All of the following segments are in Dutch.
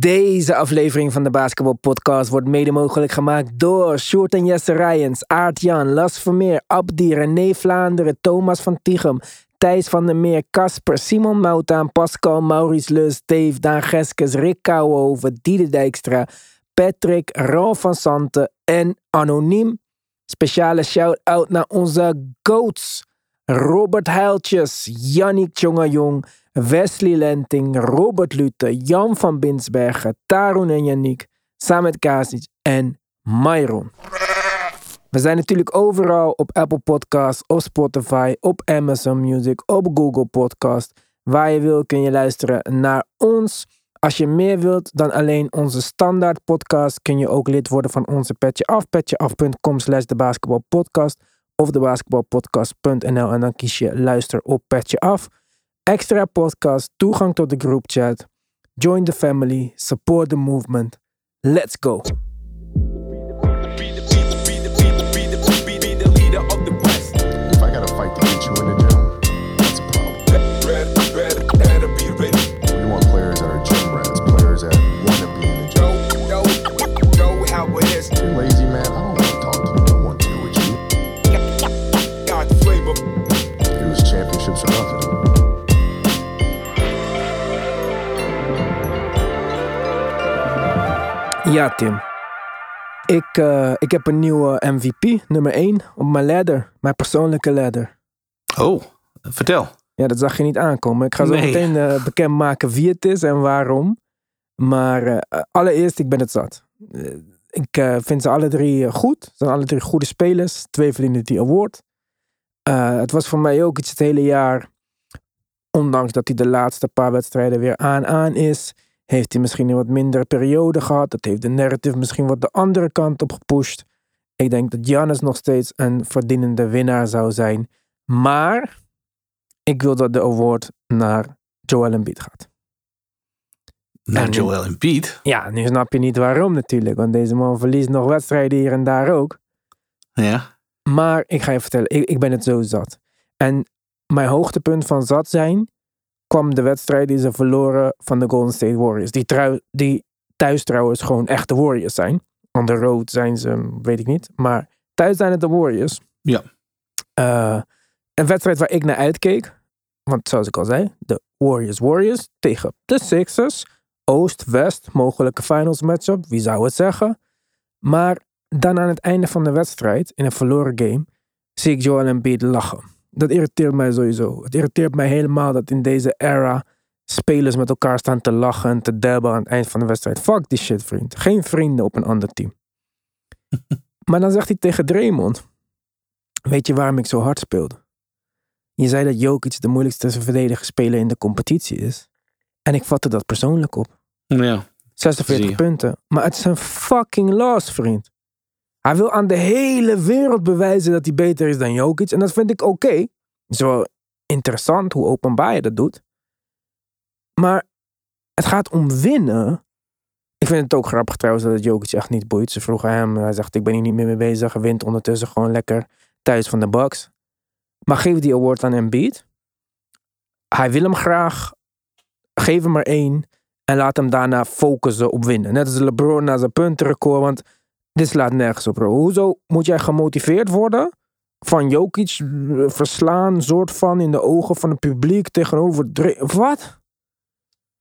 Deze aflevering van de Basketball Podcast wordt mede mogelijk gemaakt door Sjoerd en Jesse Rijens, Aart Jan, Las Vermeer, Abdi, René Vlaanderen, Thomas van Tichem, Thijs van der Meer, Casper, Simon Moutaan, Pascal, Maurice Lus, Dave, Daan Geskes, Rick Kouwenhoven, Diede Dijkstra, Patrick, Ralf van Santen en Anoniem. Speciale shout-out naar onze GOATs. Robert Heiltjes, Yannick Tjongajong, Wesley Lenting, Robert Lute, Jan van Binsbergen, Tarun en Yannick, Samet Kasic en Myron. We zijn natuurlijk overal op Apple Podcasts, op Spotify, op Amazon Music, op Google Podcast. Waar je wil kun je luisteren naar ons. Als je meer wilt dan alleen onze standaard podcast, kun je ook lid worden van onze Petje Af. Petjeaf.com slash de basketbalpodcast of de basketbalpodcast.nl en dan kies je luister op Petje Af. Extra podcast, toegang tot de groupchat. Join the family, support the movement. Let's go! Ja, Tim. Ik, eh, ik heb een nieuwe MVP, nummer 1, op mijn ladder. Mijn persoonlijke ladder. Oh, vertel. Ja, dat zag je niet aankomen. Ik ga zo Nee. meteen eh, bekendmaken wie het is en waarom. Maar eh, allereerst, ik ben het zat. Ik vind ze alle drie goed. Ze zijn alle drie goede spelers. Twee verdienen die award. Het was voor mij ook iets het hele jaar. Ondanks dat hij de laatste paar wedstrijden weer aan-aan is. Heeft hij misschien een wat mindere periode gehad. Dat heeft de narrative misschien wat de andere kant op gepusht. Ik denk dat Giannis nog steeds een verdienende winnaar zou zijn. Maar ik wil dat de award naar Joel Embiid gaat. Naar En- Joel Embiid. Ja, nu snap je niet waarom natuurlijk. Want deze man verliest nog wedstrijden hier en daar ook. Ja. Maar ik ga je vertellen, ik, ik ben het zo zat. En mijn hoogtepunt van zat zijn kwam de wedstrijd die ze verloren van de Golden State Warriors. Die, die thuis trouwens gewoon echte Warriors zijn. On the road zijn ze, weet ik niet. Maar thuis zijn het de Warriors. Ja. Eh, een wedstrijd waar ik naar uitkeek. Want zoals ik al zei, de Warriors Warriors tegen de Sixers. Oost-West, mogelijke finals matchup. Wie zou het zeggen? Maar dan aan het einde van de wedstrijd, in een verloren game, zie ik Joel Embiid lachen. Dat irriteert mij sowieso. Het irriteert mij helemaal dat in deze era spelers met elkaar staan te lachen en te dabben aan het eind van de wedstrijd. Fuck die shit, vriend. Geen vrienden op een ander team. maar dan zegt hij tegen Draymond, weet je waarom ik zo hard speelde? Je zei dat Jokic de moeilijkste verdediger speler in de competitie is. En ik vatte dat persoonlijk op. Ja. 46 Zie je. punten. Maar het is een fucking loss, vriend. Hij wil aan de hele wereld bewijzen dat hij beter is dan Jokic. En dat vind ik oké. Is wel interessant hoe openbaar je dat doet. Maar het gaat om winnen. Ik vind het ook grappig trouwens dat Jokic echt niet boeit. Ze vroegen hem, hij zegt ik ben hier niet meer mee bezig. Hij wint ondertussen gewoon lekker thuis van de Bucks. Maar geef die award aan Embiid. Hij wil hem graag. Geef hem maar één. En laat hem daarna focussen op winnen. Net als LeBron naar zijn puntenrecord. Want dit slaat nergens op, bro. Hoezo moet jij gemotiveerd worden? Van Jokic eh, verslaan, soort van in de ogen van het publiek tegenover Wat?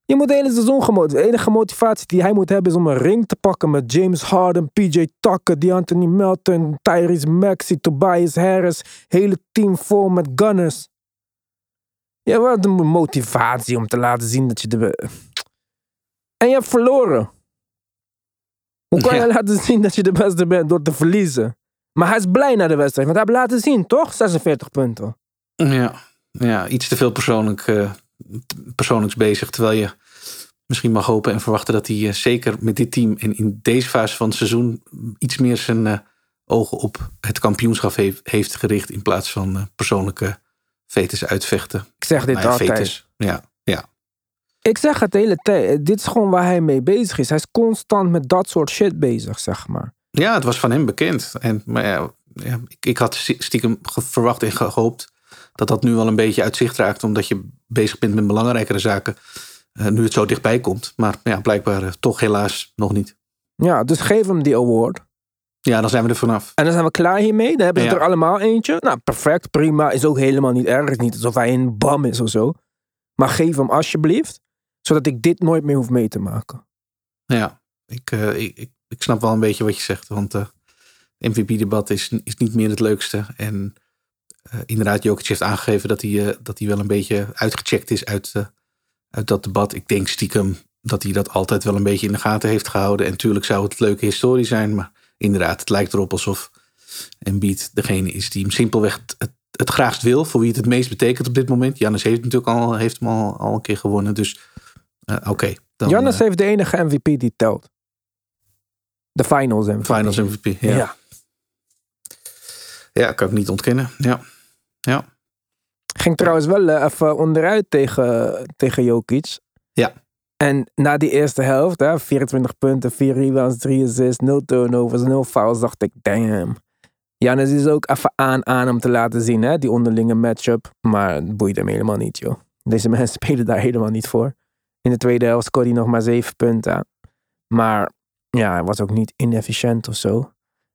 Je moet de hele. De enige motivatie die hij moet hebben is om een ring te pakken met James Harden, PJ Tucker, DeAnthony Melton, Tyrese Maxey, Tobias Harris. Hele team vol met gunners. Ja, wat een motivatie om te laten zien dat je de. En je hebt verloren. Hoe kan je laten zien dat je de beste bent door te verliezen? Maar hij is blij na de wedstrijd, want hij heeft laten zien, toch? 46 punten. Ja. Ja, iets te veel persoonlijk, eh, persoonlijks bezig. Terwijl je misschien mag hopen en verwachten dat hij eh, zeker met dit team en in deze fase van het seizoen iets meer zijn eh, ogen op het kampioenschap heeft, heeft gericht. In plaats van persoonlijke vetes uitvechten. Ik zeg dit altijd. ja. Ik zeg het de hele tijd. Dit is gewoon waar hij mee bezig is. Hij is constant met dat soort shit bezig, zeg maar. Ja, het was van hem bekend. En, maar ja, ja, ik, ik had stiekem verwacht en gehoopt dat dat nu wel een beetje uit zicht raakt. Omdat je bezig bent met belangrijkere zaken. eh, nu het zo dichtbij komt. Maar ja, blijkbaar eh, toch helaas nog niet. Ja, dus geef hem die award. Ja, dan zijn we er vanaf. En dan zijn we klaar hiermee. Dan hebben ze Ja. er allemaal eentje. Nou, perfect, prima. Is ook helemaal niet erg. Niet alsof hij een bam is of zo. Maar geef hem alsjeblieft. Zodat ik dit nooit meer hoef mee te maken. Ja, ik, eh, ik, ik, snap wel een beetje wat je zegt. Want het MVP-debat is, is niet meer het leukste. En eh, inderdaad, Jokic heeft aangegeven dat hij, eh, dat hij wel een beetje uitgecheckt is uit, eh, uit dat debat. Ik denk stiekem dat hij dat altijd wel een beetje in de gaten heeft gehouden. En natuurlijk zou het leuke historie zijn. Maar inderdaad, het lijkt erop alsof Embiid degene is die hem simpelweg het, het, graagst wil. Voor wie het het meest betekent op dit moment. Jannes heeft natuurlijk al, heeft hem al, al een keer gewonnen. Dus eh, oké. Jannes eh, heeft de enige MVP die telt. De finals MVP. Finals MVP. Ja. Ja. ja. kan ik niet ontkennen. Ja. Ja. Ging trouwens wel eh, even onderuit tegen, tegen Jokic. Ja. En na die eerste helft, hè, 24 punten, 4 rebounds, 3 assists, 0 turnovers, 0 fouls, dacht ik, damn. Jannes is ook even aan aan om te laten zien, hè, die onderlinge matchup. Maar het boeit hem helemaal niet, joh. Deze mensen spelen daar helemaal niet voor. In de tweede helft scoorde hij nog maar 7 punten. Maar ja, hij was ook niet inefficiënt of zo.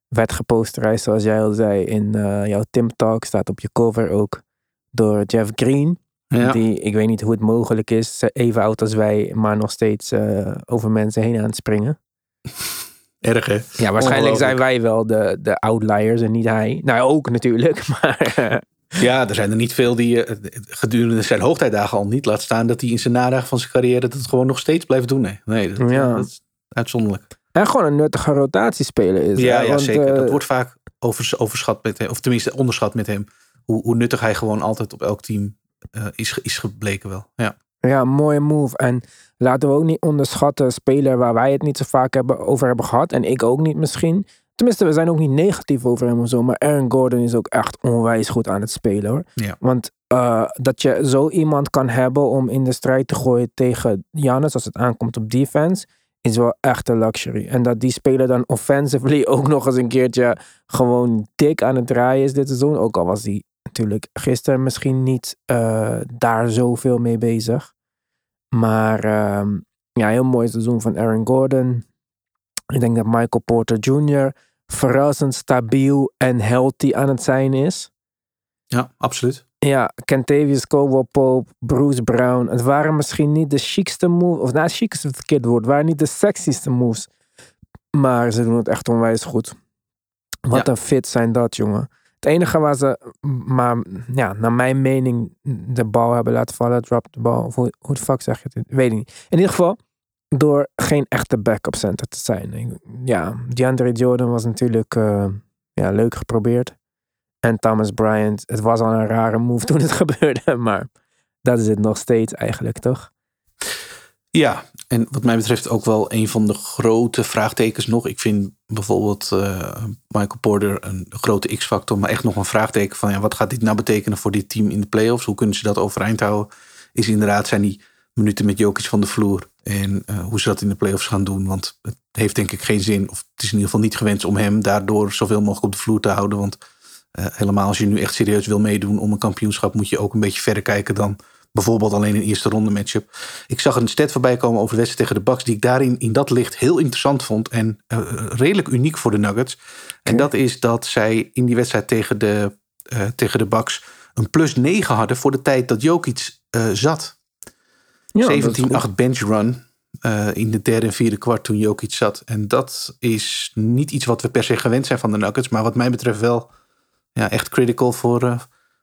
Werd geposterized, zoals jij al zei, in eh, jouw Tim Talk, staat op je cover ook door Jeff Green. Ja. Die, ik weet niet hoe het mogelijk is, even oud als wij, maar nog steeds eh, over mensen heen aan het springen. Erg hè? Ja, waarschijnlijk zijn wij wel de, de outliers en niet hij. Nou, ook natuurlijk, maar Ja, er zijn er niet veel die eh, gedurende zijn hoogtijdagen al niet laat staan. Dat hij in zijn nadagen van zijn carrière dat het gewoon nog steeds blijft doen. Nee, nee dat, Ja. dat is uitzonderlijk. en gewoon een nuttige rotatiespeler is. Ja, hè, ja want, zeker. eh, dat wordt vaak overs- overschat met hem. Of tenminste onderschat met hem. Hoe, hoe nuttig hij gewoon altijd op elk team eh, is, is gebleken wel. Ja. Ja, mooie move. En laten we ook niet onderschatten, speler waar wij het niet zo vaak hebben, over hebben gehad. En ik ook niet misschien. Tenminste, we zijn ook niet negatief over hem of zo. Maar Aaron Gordon is ook echt onwijs goed aan het spelen hoor. Ja. Want eh, dat je zo iemand kan hebben om in de strijd te gooien tegen Giannis als het aankomt op defense. Is wel echt een luxury. En dat die speler dan offensively ook nog eens een keertje gewoon dik aan het draaien is dit seizoen. Ook al was hij natuurlijk gisteren misschien niet eh, daar zoveel mee bezig. Maar ehm, ja, heel mooi seizoen van Aaron Gordon. Ik denk dat Michael Porter Jr. verrassend stabiel en healthy aan het zijn is. ja, absoluut. Ja, Kentavious Caldwell Pope, Bruce Brown. Het waren misschien niet de chicste moves. Of nou, chic is het verkeerd woord. Het waren niet de sexieste moves. Maar ze doen het echt onwijs goed. Wat Ja. een fit zijn dat, jongen. Het enige waar ze, maar ja, naar mijn mening, de bal hebben laten vallen. Drop de bal. Of hoe, hoe de fuck zeg je het? Weet ik niet. In ieder geval, door geen echte backup center te zijn. Ja, DeAndre Jordan was natuurlijk eh, ja, leuk geprobeerd. En Thomas Bryant, het was al een rare move toen het gebeurde, maar dat is het nog steeds eigenlijk, toch? Ja, en wat mij betreft ook wel een van de grote vraagtekens nog. Ik vind bijvoorbeeld eh, Michael Porter een grote X-factor, maar echt nog een vraagteken van ja, wat gaat dit nou betekenen voor dit team in de playoffs? Hoe kunnen ze dat overeind houden? Is inderdaad, zijn die minuten met Jokic van de vloer en eh, hoe ze dat in de playoffs gaan doen? Want het heeft denk ik geen zin, of het is in ieder geval niet gewenst om hem daardoor zoveel mogelijk op de vloer te houden. Want eh, helemaal als je nu echt serieus wil meedoen om een kampioenschap, moet je ook een beetje verder kijken dan bijvoorbeeld alleen een eerste ronde matchup. Ik zag een stat voorbij komen over de wedstrijd tegen de Bucks, die ik daarin in dat licht heel interessant vond en eh, redelijk uniek voor de Nuggets. En dat is dat zij in die wedstrijd tegen de, tegen de Bucks een plus 9 hadden voor de tijd dat Jokic zat. Ja, dat is goed. 17-8 bench run eh, in de derde en vierde kwart toen Jokic zat. En dat is niet iets wat we per se gewend zijn van de Nuggets, maar wat mij betreft wel ja, echt critical voor, eh,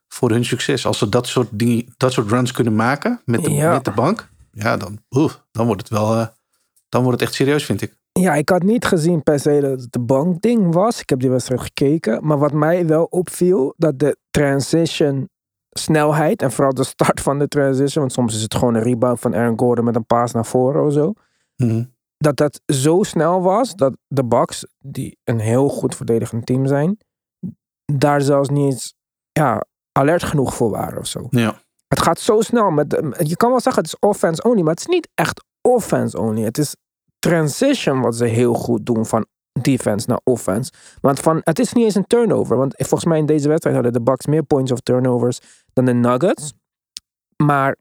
voor hun succes. Als ze dat soort, dingen, dat soort runs kunnen maken met de, Ja. met de bank, ja, dan, dan wordt het wel, eh, dan wordt het echt serieus, vind ik. Ja, ik had niet gezien per se dat het de bankding was. Ik heb die wedstrijd gekeken. Maar wat mij wel opviel, dat de transition snelheid en vooral de start van de transition, want soms is het gewoon een rebound van Aaron Gordon met een paas naar voren of zo. Mhm. Dat dat zo snel was dat de Bucks, die een heel goed verdedigend team zijn, daar zelfs niet eens ja, alert genoeg voor waren of zo. Ja. Het gaat zo snel. Met, je kan wel zeggen het is offense only, maar het is niet echt offense only. Het is transition wat ze heel goed doen van defense naar offense. Want van, het is niet eens een turnover. Want volgens mij in deze wedstrijd hadden de Bucks meer points of turnovers dan de Nuggets. Maar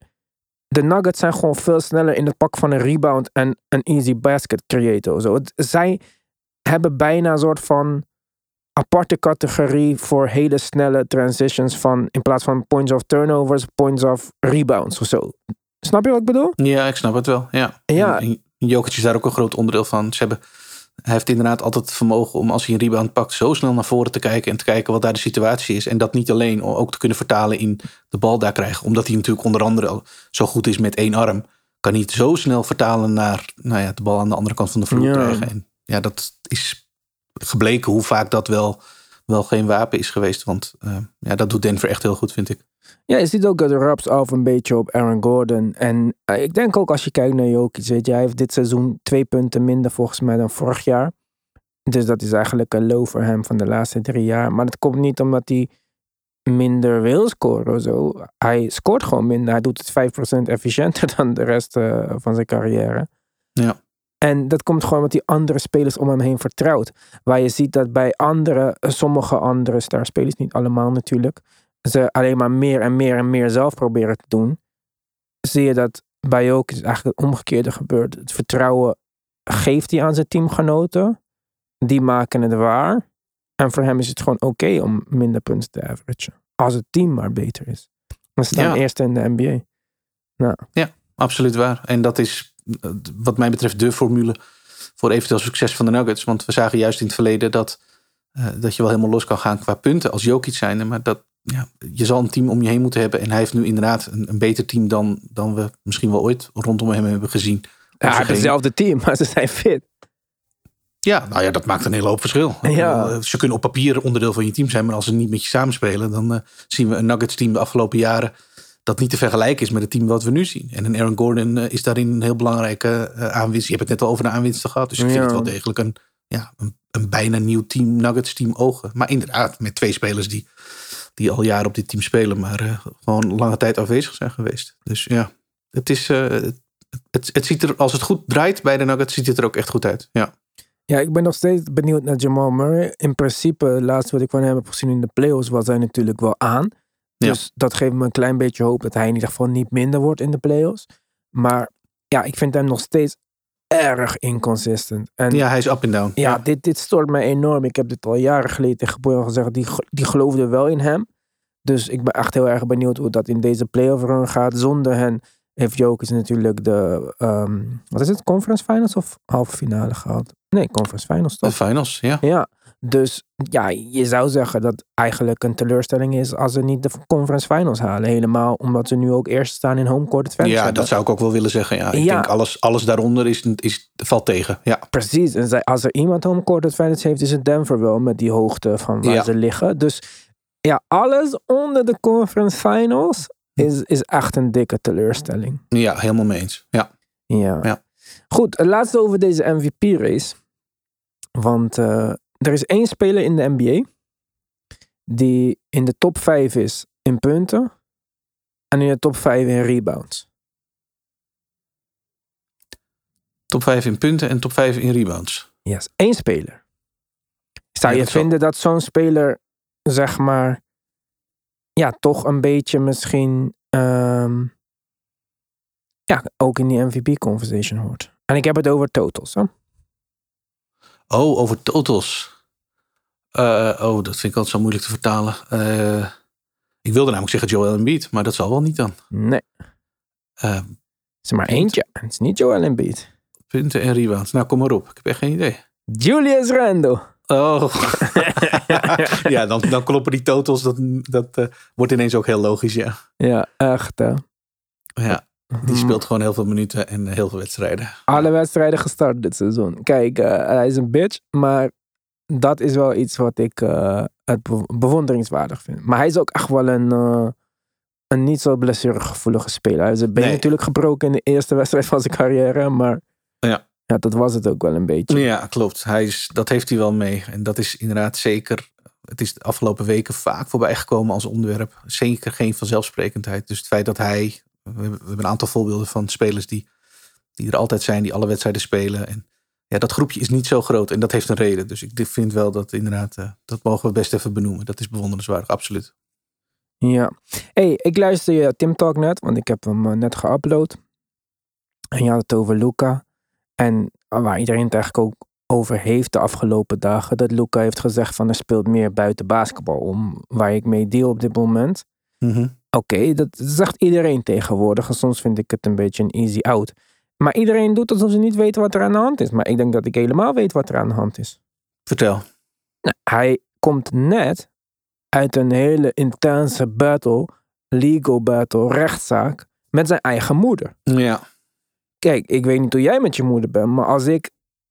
de Nuggets zijn gewoon veel sneller in het pak van een rebound en een easy basket creator. Zo. Zij hebben bijna een soort van aparte categorie voor hele snelle transitions van in plaats van points of turnovers, points of rebounds of zo. Snap je wat ik bedoel? Ja, ik snap het wel. Ja. Ja. En, en Jokic is daar ook een groot onderdeel van. Ze hebben, hij heeft inderdaad altijd het vermogen om als hij een rebound pakt, zo snel naar voren te kijken en te kijken wat daar de situatie is. En dat niet alleen, ook te kunnen vertalen in de bal daar krijgen. Omdat hij natuurlijk onder andere zo goed is met één arm, kan hij het zo snel vertalen naar nou ja, de bal aan de andere kant van de vloer Ja. krijgen. En ja, dat is gebleken hoe vaak dat wel, wel geen wapen is geweest. Want eh, ja, dat doet Denver echt heel goed, vind ik. Ja, je ziet ook het rubs af een beetje op Aaron Gordon. En eh, ik denk ook als je kijkt naar Jokic, weet je, hij heeft dit seizoen twee punten minder volgens mij dan vorig jaar. Dus dat is eigenlijk een low voor hem van de laatste drie jaar. Maar dat komt niet omdat hij minder wil scoren of zo. Hij scoort gewoon minder. Hij doet het 5% efficiënter dan de rest eh, van zijn carrière. Ja. En dat komt gewoon omdat hij andere spelers om hem heen vertrouwt. Waar je ziet dat bij andere, sommige andere starspelers, niet allemaal natuurlijk, ze alleen maar meer en meer en meer zelf proberen te doen. Zie je dat bij ook is eigenlijk het omgekeerde gebeurt. Het vertrouwen geeft hij aan zijn teamgenoten. Die maken het waar. En voor hem is het gewoon oké om minder punten te averagen. Als het team maar beter is. We staan Ja. eerst in de NBA. Absoluut waar. En dat is eh, wat mij betreft de formule voor eventueel succes van de Nuggets. Want we zagen juist in het verleden dat, eh, dat je wel helemaal los kan gaan qua punten als Jokic zijnde. Maar dat, ja, je zal een team om je heen moeten hebben. En hij heeft nu inderdaad een, een beter team dan, dan we misschien wel ooit rondom hem hebben gezien. Ja, hetzelfde team, maar ze zijn fit. Ja, nou ja, dat maakt een hele hoop verschil. Ja. Eh, Ze kunnen op papier onderdeel van je team zijn, maar als ze niet met je samenspelen, dan eh, zien we een Nuggets team de afgelopen jaren dat niet te vergelijken is met het team wat we nu zien. En een Aaron Gordon eh, is daarin een heel belangrijke eh, aanwinst. Je hebt het net al over de aanwinsten gehad, dus ik vind Ja. het wel degelijk een, ja, een, een bijna nieuw team, Nuggets team ogen. Maar inderdaad, met twee spelers die, die al jaren op dit team spelen, maar eh, gewoon lange tijd afwezig zijn geweest. Dus ja, het is... het, het ziet er, als het goed draait bij de Nuggets, ziet het er ook echt goed uit. Ja. Ja, ik ben nog steeds benieuwd naar Jamal Murray. In principe, het laatste wat ik van hem heb gezien in de playoffs, was hij natuurlijk wel aan. Ja. Dus dat geeft me een klein beetje hoop dat hij in ieder geval niet minder wordt in de playoffs. Maar ja, ik vind hem nog steeds erg inconsistent. En Ja, hij is up en down. ja, Dit, dit stoort mij enorm. Ik heb dit al jaren geleden tegen Boyan gezegd. Die, die geloofde wel in hem. Dus ik ben echt heel erg benieuwd hoe dat in deze playoff run gaat. Zonder hen heeft Jokic natuurlijk de, ehm, wat is het, conference finals of halve finale gehaald? Nee, conference finals De toch? finals, ja. Ja, dus ja, je zou zeggen dat eigenlijk een teleurstelling is als ze niet de conference finals halen. Helemaal omdat ze nu ook eerst staan in home court advantage Ja, hebben. dat zou ik ook wel willen zeggen. Ja, ik Ja. denk alles, alles daaronder is, is, valt tegen. Ja, Precies. En als er iemand home court advantage heeft, is het Denver wel met die hoogte van waar Ja. ze liggen. Dus ja, alles onder de conference finals is, is echt een dikke teleurstelling. ja helemaal mee eens. Ja. Ja. Ja. Goed, het laatste over deze MVP-race. Want eh, er is één speler in de NBA die in de top 5 is in punten en in de top 5 in rebounds. Top 5 in punten en top 5 in rebounds. Yes, één speler. Zou Ja, je dat vinden dat zo'n speler, zeg maar, ja, toch een beetje misschien, ehm, ja, ook in die MVP-conversation hoort? En ik heb het over totals, hè? Oh, over totals. Eh, oh, dat vind ik altijd zo moeilijk te vertalen. Eh, ik wilde namelijk zeggen Joel Embiid, maar dat zal wel niet dan. Nee, Eh, het is er maar eentje. Het is niet Joel Embiid. punten en rebounds. Nou, kom maar op. Ik heb echt geen idee. Julius Randle. Oh. ja, dan, dan kloppen die totals. Dat, dat eh, wordt ineens ook heel logisch, ja. Ja, echt, hè? Ja, die speelt gewoon heel veel minuten en heel veel wedstrijden. Alle wedstrijden gestart dit seizoen. Kijk, eh, hij is een bitch, maar dat is wel iets wat ik eh, het be- bewonderingswaardig vind. Maar hij is ook echt wel een, eh, een niet zo blessuregevoelige speler. Hij is been Nee. natuurlijk gebroken in de eerste wedstrijd van zijn carrière, maar Ja. ja, dat was het ook wel een beetje. Ja, klopt. Hij is, dat heeft hij wel mee. En dat is inderdaad zeker. Het is de afgelopen weken vaak voorbij gekomen als onderwerp. Zeker geen vanzelfsprekendheid. Dus het feit dat hij. We hebben, een aantal voorbeelden van spelers die, die er altijd zijn, die alle wedstrijden spelen. En ja, dat groepje is niet zo groot en dat heeft een reden. Dus ik vind wel dat inderdaad, eh, dat mogen we best even benoemen. Dat is bewonderenswaardig, absoluut. Ja. hey, ik luister je Tim Talk net, want ik heb hem eh, net geüpload. En je had het over Luca. En waar iedereen het eigenlijk ook over heeft de afgelopen dagen. Dat Luca heeft gezegd van er speelt meer buiten basketbal om. Waar ik mee deel op dit moment. Mhm. Oké, dat zegt iedereen tegenwoordig. En soms vind ik het een beetje een easy out. Maar iedereen doet alsof ze niet weten wat er aan de hand is. Maar ik denk dat ik helemaal weet wat er aan de hand is. Vertel. Nou, hij komt net uit een hele intense battle, legal battle, rechtszaak met zijn eigen moeder. Ja. Kijk, ik weet niet hoe jij met je moeder bent, maar als ik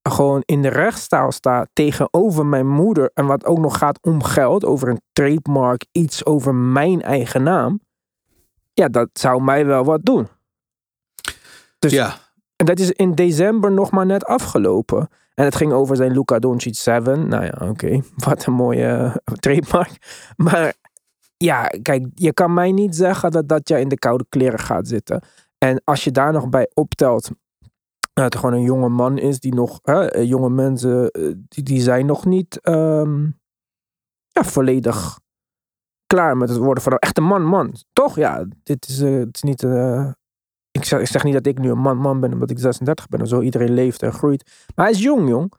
gewoon in de rechtszaal sta tegenover mijn moeder en wat ook nog gaat om geld, over een trademark, iets over mijn eigen naam, ja, dat zou mij wel wat doen. Dus Ja. en dat is in december nog maar net afgelopen. En het ging over zijn Luka Doncic 7. Nou ja, oké. Wat een mooie eh, trademark. Maar ja, kijk, je kan mij niet zeggen dat dat je in de koude kleren gaat zitten. En als je daar nog bij optelt dat het gewoon een jonge man is die nog, hè, eh, jonge mensen, eh, die, die zijn nog niet ehm, ja, volledig klaar met het worden van een echte man, man. Toch? Ja, dit is, eh, het is niet, eh, ik, zeg, ik zeg niet dat ik nu een man, man ben omdat ik 36 ben of zo. Iedereen leeft en groeit. Maar hij is jong, jong.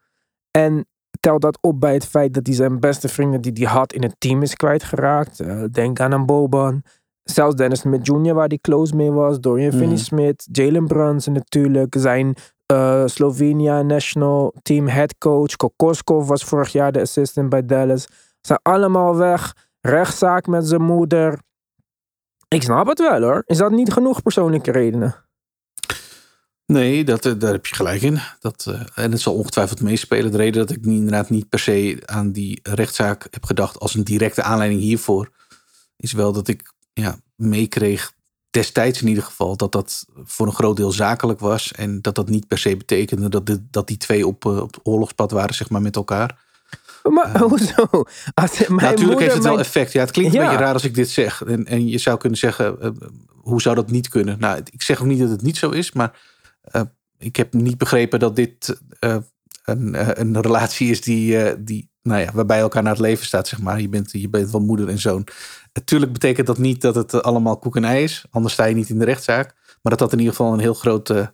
En tel dat op bij het feit dat hij zijn beste vrienden die hij had in het team is kwijtgeraakt. Eh, denk aan een Boban. Zelfs Dennis Smith Jr., waar hij close mee was. Dorian Mhm. Finney-Smith. Jalen Brunson natuurlijk. Zijn eh, Slovenia National Team head coach. Kokoskov was vorig jaar de assistant bij Dallas. Zijn allemaal weg. Rechtszaak met zijn moeder. Ik snap het wel hoor. Is dat niet genoeg persoonlijke redenen? Nee, dat, eh, daar heb je gelijk in. Dat, eh, en het zal ongetwijfeld meespelen. De reden dat ik inderdaad niet per se aan die rechtszaak heb gedacht als een directe aanleiding hiervoor, is wel dat ik ja, meekreeg, destijds in ieder geval, dat dat voor een groot deel zakelijk was. En dat dat niet per se betekende dat, dat die twee op, eh, op het oorlogspad waren, zeg maar, met elkaar. Maar hoezo? Als mijn Ja, natuurlijk heeft het wel mijn- effect. Ja, het klinkt een beetje raar als ik dit zeg. En, en je zou kunnen zeggen, eh, hoe zou dat niet kunnen? Nou, ik zeg ook niet dat het niet zo is, maar eh, ik heb niet begrepen dat dit eh, een, eh, een relatie is die, eh, die nou ja, waarbij elkaar naar het leven staat, zeg maar. Je bent, je bent wel moeder en zoon. Natuurlijk betekent dat niet dat het eh, allemaal koek en ei is. Anders sta je niet in de rechtszaak. Maar dat had in ieder geval een heel groot eh,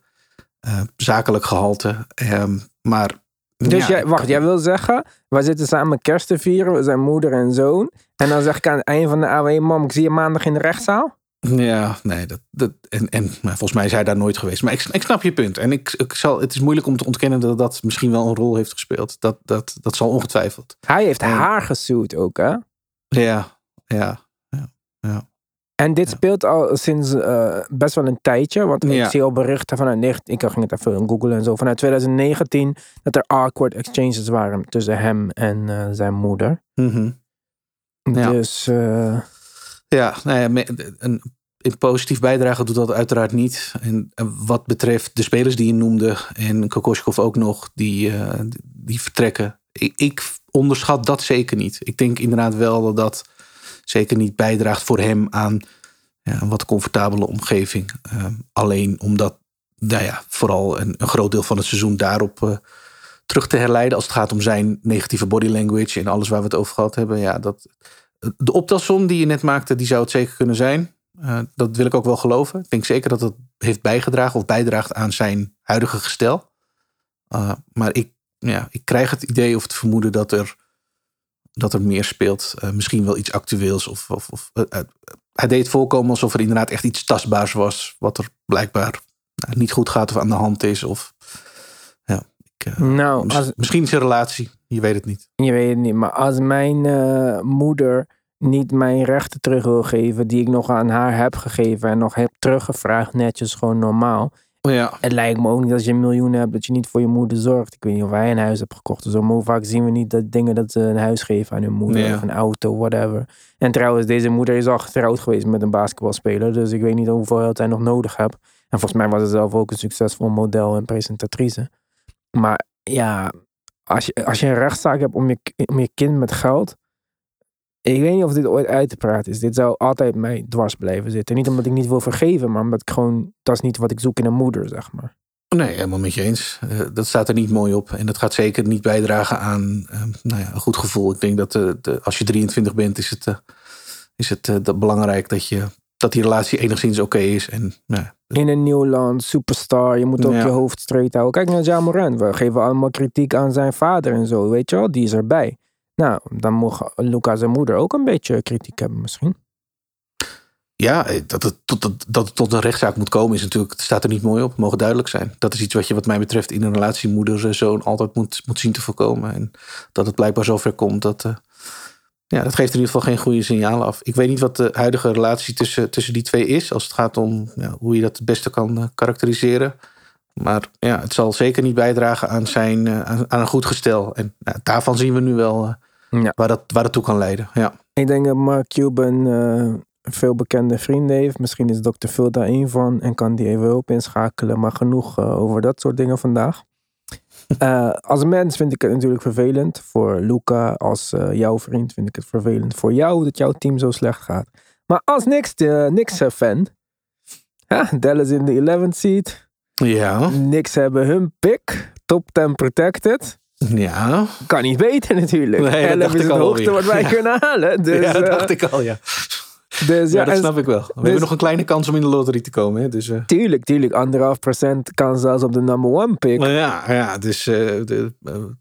eh, zakelijk gehalte. Ehm, maar Dus ja, jij, wacht, jij wil zeggen, wij zitten samen kerst te vieren, we zijn moeder en zoon. En dan zeg ik aan het einde van de AW, mam, ik zie je maandag in de rechtszaal. Ja, nee, dat, dat, en, en nou, volgens mij is hij daar nooit geweest. Maar ik, ik snap je punt. En ik, ik zal, het is moeilijk om te ontkennen dat dat misschien wel een rol heeft gespeeld. Dat, dat, dat zal ongetwijfeld. Hij heeft En- haar gesuwd ook, hè? Ja, ja, ja. ja. En dit speelt al sinds eh, best wel een tijdje. Want ik zie al berichten vanuit, ik ging het even googlen en zo, vanuit 2019, dat er awkward exchanges waren tussen hem en eh, zijn moeder. Mhm. Ja. Dus, eh, Ja, nou ja, een, positief bijdrage doet dat uiteraard niet. En wat betreft de spelers die je noemde en Kokoschkov ook nog, die, die vertrekken. Ik, ik onderschat dat zeker niet. Ik denk inderdaad wel dat dat zeker niet bijdraagt voor hem aan ja, een wat comfortabele omgeving. Eh, alleen omdat, nou ja, vooral een, een groot deel van het seizoen daarop eh, terug te herleiden. Als het gaat om zijn negatieve body language en alles waar we het over gehad hebben. Ja, dat, de optelsom die je net maakte, die zou het zeker kunnen zijn. Eh, dat wil ik ook wel geloven. Ik denk zeker dat het heeft bijgedragen of bijdraagt aan zijn huidige gestel. Uh, maar ik, ja, ik krijg het idee of het vermoeden dat er, dat er meer speelt. Uh, misschien wel iets actueels. Of, of, of uh, hij deed voorkomen alsof er inderdaad echt iets tastbaars was. Wat er blijkbaar niet goed gaat of aan de hand is. Of, ja, ik, nou, als, misschien is een relatie. Je weet het niet. Je weet het niet. Maar als mijn moeder niet mijn rechten terug wil geven, die ik nog aan haar heb gegeven en nog heb teruggevraagd, netjes gewoon normaal. Ja. Het lijkt me ook niet als je een miljoen hebt dat je niet voor je moeder zorgt. Ik weet niet of hij een huis hebt gekocht of zo. Vaak zien we niet dat dingen dat ze een huis geven aan hun moeder Ja. of een auto, whatever. En trouwens, deze moeder is al getrouwd geweest met een basketbalspeler. Dus ik weet niet hoeveel geld hij nog nodig hebt. En volgens mij was ze zelf ook een succesvol model en presentatrice. Maar ja, als je, als je een rechtszaak hebt om je, om je kind met geld. Ik weet niet of dit ooit uit te praten is. Dit zou altijd mij dwars blijven zitten. Niet omdat ik niet wil vergeven, maar omdat ik gewoon. Dat is niet wat ik zoek in een moeder, zeg maar. Nee, helemaal met je eens. Uh, dat staat er niet mooi op. En dat gaat zeker niet bijdragen aan uh, nou ja, een goed gevoel. Ik denk dat uh, de, als je 23 bent, is het is het eh, dat belangrijk dat, je, dat die relatie enigszins oké is. En nou, In een nieuw land, superstar. Je moet ook Ja. je hoofd straight houden. Kijk naar Ja Morant. We geven allemaal kritiek aan zijn vader en zo. Weet je wel, die is erbij. Nou, dan mogen Luca zijn moeder ook een beetje kritiek hebben misschien. Ja, eh, dat het, tot, dat, tot een rechtszaak moet komen is natuurlijk, staat er niet mooi op, mogen duidelijk zijn. Dat is iets wat je wat mij betreft in een relatie moeder-zoon altijd moet, moet zien te voorkomen. En dat het blijkbaar zover komt, dat, eh, ja, dat geeft in ieder geval geen goede signalen af. Ik weet niet wat de huidige relatie tussen, tussen die twee is, als het gaat om ja, hoe je dat het beste kan eh, karakteriseren. Maar ja, het zal zeker niet bijdragen aan, zijn, eh, aan, aan een goed gestel. En ja, daarvan zien we nu wel eh, Ja. waar, dat, waar dat toe kan leiden. Ja. Ik denk dat Mark Cuban eh, veel bekende vrienden heeft. Misschien is Dr. Phil daar één van en kan die even hulp inschakelen. Maar genoeg over dat soort dingen vandaag. Als mens vind ik het natuurlijk vervelend. Voor Luca, als jouw vriend, vind ik het vervelend voor jou dat jouw team zo slecht gaat. Maar als niks, niks fan. Dallas in de 11th seat. Ja, Niks hebben hun pick. Top 10 protected. ja. Kan niet beter natuurlijk. Nee, dat 11 dacht is ik het al hoogste wat wij Ja. kunnen halen. Dus, ja, dat eh, dacht ik al, ja. dus, Ja, ja, dat snap ik wel. We hebben nog een kleine kans om in de loterie te komen. Hè? Dus, eh, Tuurlijk, tuurlijk. Anderhalf procent kan zelfs op de number one pick. maar ja, ja, dus eh, de,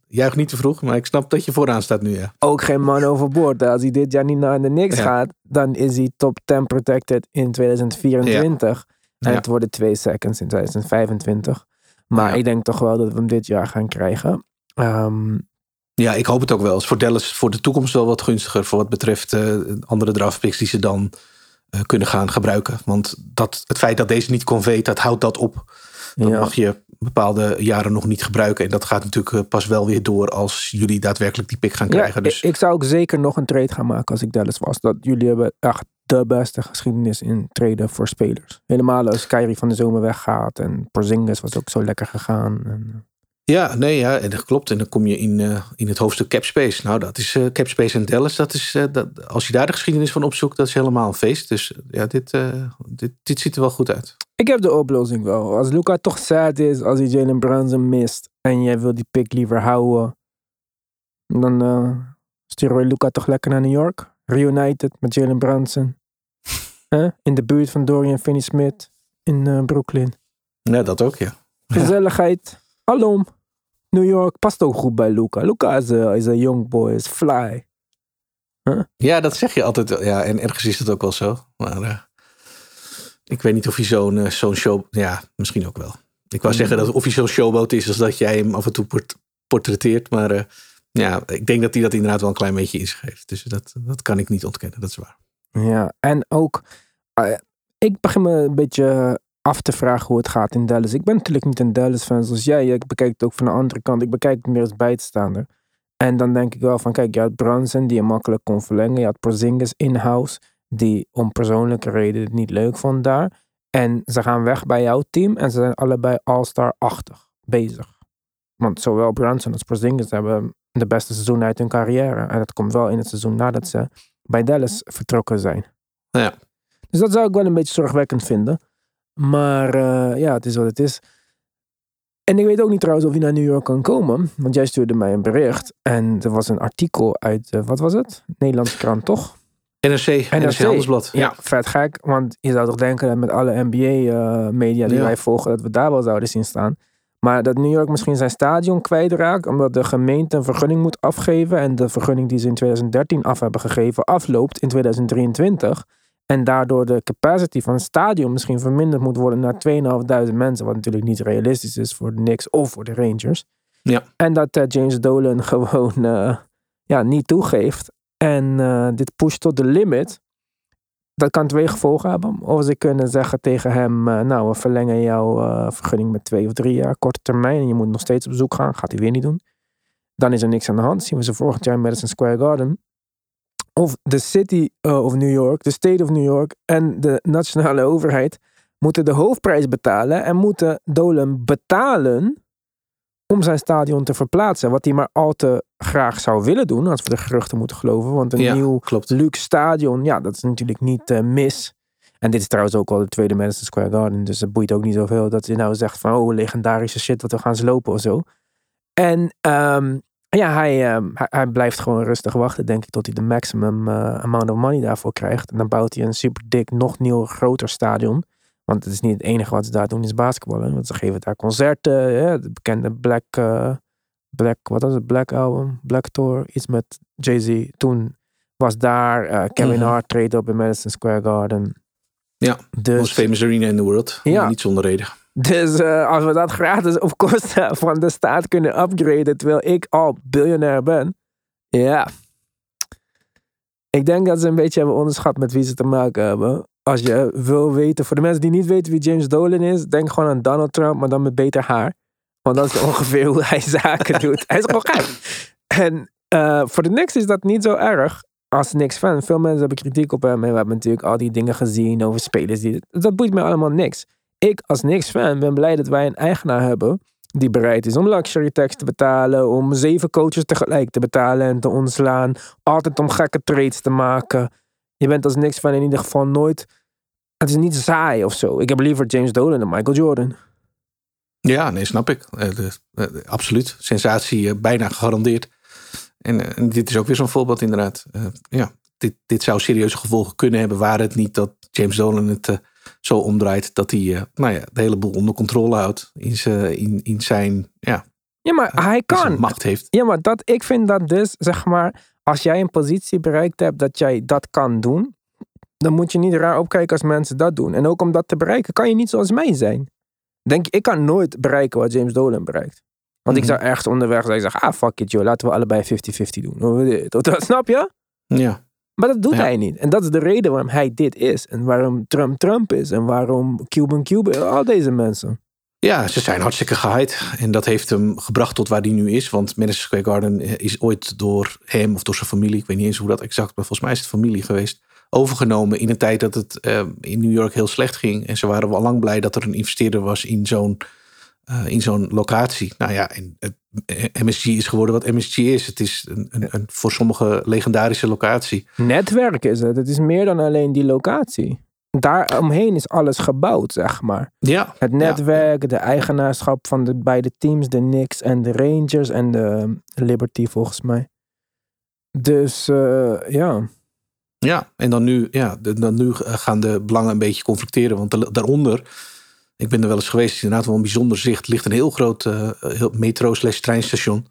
juich niet te vroeg, maar ik snap dat je vooraan staat nu. Ja. Ook geen man overboord. Als hij dit jaar niet naar de Knicks Ja. gaat, dan is hij top 10 protected in 2024. En Ja. het worden twee seconds in 2025. Maar Ja. ik denk toch wel dat we hem dit jaar gaan krijgen. Ehm, ja, ik hoop het ook wel. Het is voor Dallas voor de toekomst wel wat gunstiger voor wat betreft eh, andere draftpicks die ze dan eh, kunnen gaan gebruiken. Want dat, het feit dat deze niet conveet, dat houdt dat op. Dan ja. mag je bepaalde jaren nog niet gebruiken. En dat gaat natuurlijk eh, pas wel weer door als jullie daadwerkelijk die pick gaan Ja, krijgen. dus ik, ik zou ook zeker nog een trade gaan maken als ik Dallas was. Dat jullie hebben echt de beste geschiedenis in traden voor spelers. Helemaal als Kyrie van de zomer weggaat. En Porzingis was ook zo lekker gegaan. En, Ja, nee, ja, en dat klopt. En dan kom je in, eh, in het hoofdstuk Capspace. Nou, dat is eh, Capspace en Dallas. Dat is, eh, dat, als je daar de geschiedenis van opzoekt, dat is helemaal een feest. Dus eh, ja, dit, eh, dit, dit ziet er wel goed uit. Ik heb de oplossing wel. Als Luca toch sad is, als hij Jalen Brunson mist en jij wil die pick liever houden, dan eh sturen we Luca toch lekker naar New York. Reunited met Jalen Brunson. Hè? In de buurt van Dorian Finney-Smith in eh, Brooklyn. Ja, dat ook, ja. Gezelligheid. Hallo. New York past ook goed bij Luca. Luca is een is young boy, is fly. Ja, dat zeg je altijd. Ja, en ergens is het ook wel zo. Maar eh, ik weet niet of hij zo'n eh, zo'n show... Ja, misschien ook wel. Ik wou zeggen dat of hij zo'n showboat is... als dat jij hem af en toe port- portretteert. Maar ja, ik denk dat hij dat inderdaad wel een klein beetje inschreef. Dus dat, dat kan ik niet ontkennen, dat is waar. Ja, en ook, ik begin me een beetje af te vragen hoe het gaat in Dallas. Ik ben natuurlijk niet een Dallas-fan zoals jij. Ik bekijk het ook van de andere kant. Ik bekijk het meer als buitenstaander. En dan denk ik wel van, kijk, je had Brunson die je makkelijk kon verlengen. Je had Porzingis in-house, die om persoonlijke redenen het niet leuk vond daar. En ze gaan weg bij jouw team en ze zijn allebei All-Star-achtig bezig. Want zowel Brunson als Porzingis hebben de beste seizoen uit hun carrière. En dat komt wel in het seizoen nadat ze bij Dallas vertrokken zijn. Ja. Dus dat zou ik wel een beetje zorgwekkend vinden. Maar eh, ja, het is wat het is. En ik weet ook niet trouwens of hij naar New York kan komen. Want jij stuurde mij een bericht. En er was een artikel uit, eh, wat was het? Nederlandse krant, toch? NRC, NRC, Handelsblad. Ja, vet gek. Want je zou toch denken dat met alle NBA-media die Ja. wij volgen, dat we daar wel zouden zien staan. Maar dat New York misschien zijn stadion kwijtraakt, omdat de gemeente een vergunning moet afgeven. En de vergunning die ze in 2013 af hebben gegeven, afloopt in 2023. En daardoor de capacity van het stadion misschien verminderd moet worden naar 2.500 mensen. Wat natuurlijk niet realistisch is voor de Knicks of voor de Rangers. Ja. En dat eh, James Dolan gewoon eh, ja, niet toegeeft. En eh, dit pusht tot de limit. Dat kan twee gevolgen hebben. Of ze kunnen zeggen tegen hem: Nou, we verlengen jouw vergunning met twee of drie jaar korte termijn. En je moet nog steeds op zoek gaan. Gaat hij weer niet doen. Dan is er niks aan de hand. Zien we ze volgend jaar in Madison Square Garden. Of de City eh, of New York, de State of New York en de nationale overheid moeten de hoofdprijs betalen en moeten Dolan betalen om zijn stadion te verplaatsen. Wat hij maar al te graag zou willen doen, als we de geruchten moeten geloven. Want een Ja, nieuw klopt. luxe stadion, ja, dat is natuurlijk niet eh, mis. En dit is trouwens ook al de tweede Madison Square Garden. Dus het boeit ook niet zoveel dat hij nou zegt van... oh, legendarische shit wat we gaan slopen of zo. En ehm, Ja, hij, ehm, hij, hij blijft gewoon rustig wachten, denk ik, tot hij de maximum eh, amount of money daarvoor krijgt. En dan bouwt hij een super dik, nog nieuw, groter stadion. Want het is niet het enige wat ze daar doen, is basketballen. Want ze geven daar concerten, hè, de bekende Black, eh, Black, wat was het, Black Album, Black Tour, iets met Jay-Z. Toen was daar eh, Kevin Mhm. Hart treedt op in Madison Square Garden. Ja, Dus, Most famous arena in the world. Ja. Niet zonder reden. Dus eh, als we dat gratis op kosten van de staat kunnen upgraden, terwijl ik al biljonair ben. Ja. Ik denk dat ze een beetje hebben onderschat met wie ze te maken hebben. Als je wil weten, voor de mensen die niet weten wie James Dolan is, denk gewoon aan Donald Trump, maar dan met beter haar. Want dat is ongeveer hoe hij zaken doet. Hij is gewoon gek. En eh, voor de Knicks is dat niet zo erg. Als Knicks fan. Veel mensen hebben kritiek op hem. En we hebben natuurlijk al die dingen gezien over spelers. Die, dat boeit me allemaal niks. Ik als Knicks fan ben blij dat wij een eigenaar hebben. Die bereid is om luxury tax te betalen. Om zeven coaches tegelijk te betalen en te ontslaan. Altijd om gekke trades te maken. Je bent als Knicks fan in ieder geval nooit... Het is niet saai of zo. Ik heb liever James Dolan dan Michael Jordan. Ja, nee, snap ik. Eh, eh, absoluut. Sensatie eh, bijna gegarandeerd. En, dit is ook weer zo'n voorbeeld inderdaad. Ja, dit, dit zou serieuze gevolgen kunnen hebben... waar het niet dat James Dolan het zo omdraait... dat hij eh, nou ja, de hele boel onder controle houdt... in, zijn- in, in zijn, ja, Ja, maar hij in zijn kan. macht heeft. Ja, maar dat, ik vind dat dus, zeg maar, als jij een positie bereikt hebt dat jij dat kan doen, dan moet je niet raar opkijken als mensen dat doen. En ook om dat te bereiken, kan je niet zoals mij zijn. Denk ik kan nooit bereiken wat James Dolan bereikt. Want ik Mhm. zou ergens onderweg zeggen, ah fuck it joh, laten we allebei 50-50 doen. Dat, snap je? Ja, Maar dat doet Ja. hij niet. En dat is de reden waarom hij dit is. En waarom Trump Trump is. En waarom Cuban Cuban, al deze mensen. Ja, ze zijn hartstikke gehyped. En dat heeft hem gebracht tot waar hij nu is. Want Madison Square Garden is ooit door hem of door zijn familie, ik weet niet eens hoe dat exact, maar volgens mij is het familie geweest, overgenomen in een tijd dat het eh, in New York heel slecht ging. En ze waren wel lang blij dat er een investeerder was in zo'n eh, in zo'n locatie. Nou ja, en het, MSG is geworden wat MSG is. Het is een, een, een voor sommigen legendarische locatie. Netwerk is het. Het is meer dan alleen die locatie. Daaromheen is alles gebouwd, zeg maar. Ja, Het netwerk, de eigenaarschap van de beide teams, de Knicks en de Rangers en de Liberty volgens mij. Dus eh, ja. Ja, en dan nu, ja, dan nu gaan de belangen een beetje conflicteren. Want da- daaronder, ik ben er wel eens geweest, het inderdaad wel een bijzonder zicht. ligt een heel groot eh, metro slash treinstation.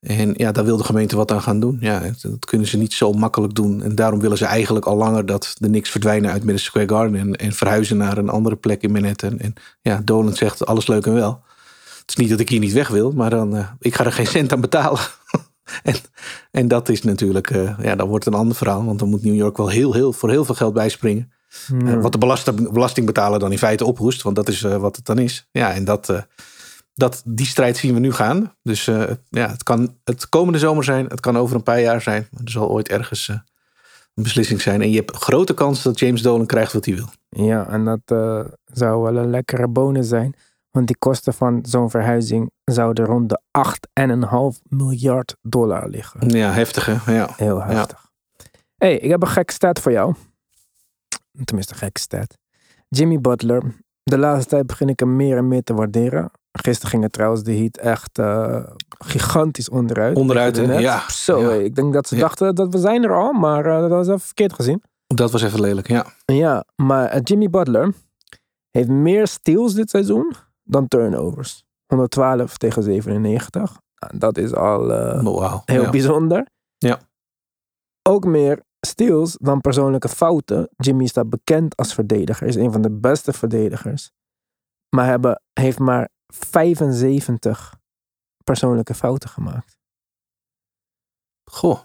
En ja, daar wil de gemeente wat aan gaan doen. Ja, dat kunnen ze niet zo makkelijk doen. En daarom willen ze eigenlijk al langer dat de niks verdwijnen uit Madison Square Garden. En, en verhuizen naar een andere plek in Manhattan. En ja, Dolan zegt alles leuk en wel. Het is niet dat ik hier niet weg wil, maar dan, eh, ik ga er geen cent aan betalen. en, en dat is natuurlijk, eh, ja, dat wordt een ander verhaal. Want dan moet New York wel heel, heel, voor heel veel geld bijspringen. Eh, wat de belasting, belastingbetaler dan in feite ophoest. Want dat is eh, wat het dan is. Ja, en dat, eh, dat, die strijd zien we nu gaan. Dus ja, het kan het komende zomer zijn. Het kan over een paar jaar zijn. Maar er zal ooit ergens een beslissing zijn. En je hebt grote kans dat James Dolan krijgt wat hij wil. Ja, en dat zou wel een lekkere bonus zijn. Want die kosten van zo'n verhuizing zouden rond de 8,5 miljard dollar liggen. Ja, heftig hè. Ja. Heel heftig. hey, ik heb een gekke stat voor jou. Tenminste, gekke stat. Jimmy Butler. De laatste tijd begin ik hem meer en meer te waarderen. Gisteren ging het trouwens de Heat echt eh, gigantisch onderuit. Onderuit. Ja. Zo, Ja. ik denk dat ze Ja. dachten dat we zijn er al, maar eh, dat was even verkeerd gezien. Dat was even lelijk, ja. Ja, maar eh, Jimmy Butler heeft meer steals dit seizoen dan turnovers. 112 tegen 97. Nou, dat is al heel ja. bijzonder. Ja. Ook meer steals dan persoonlijke fouten. Jimmy staat bekend als verdediger. Is een van de beste verdedigers. Maar hebben, heeft maar 75 persoonlijke fouten gemaakt. Goh.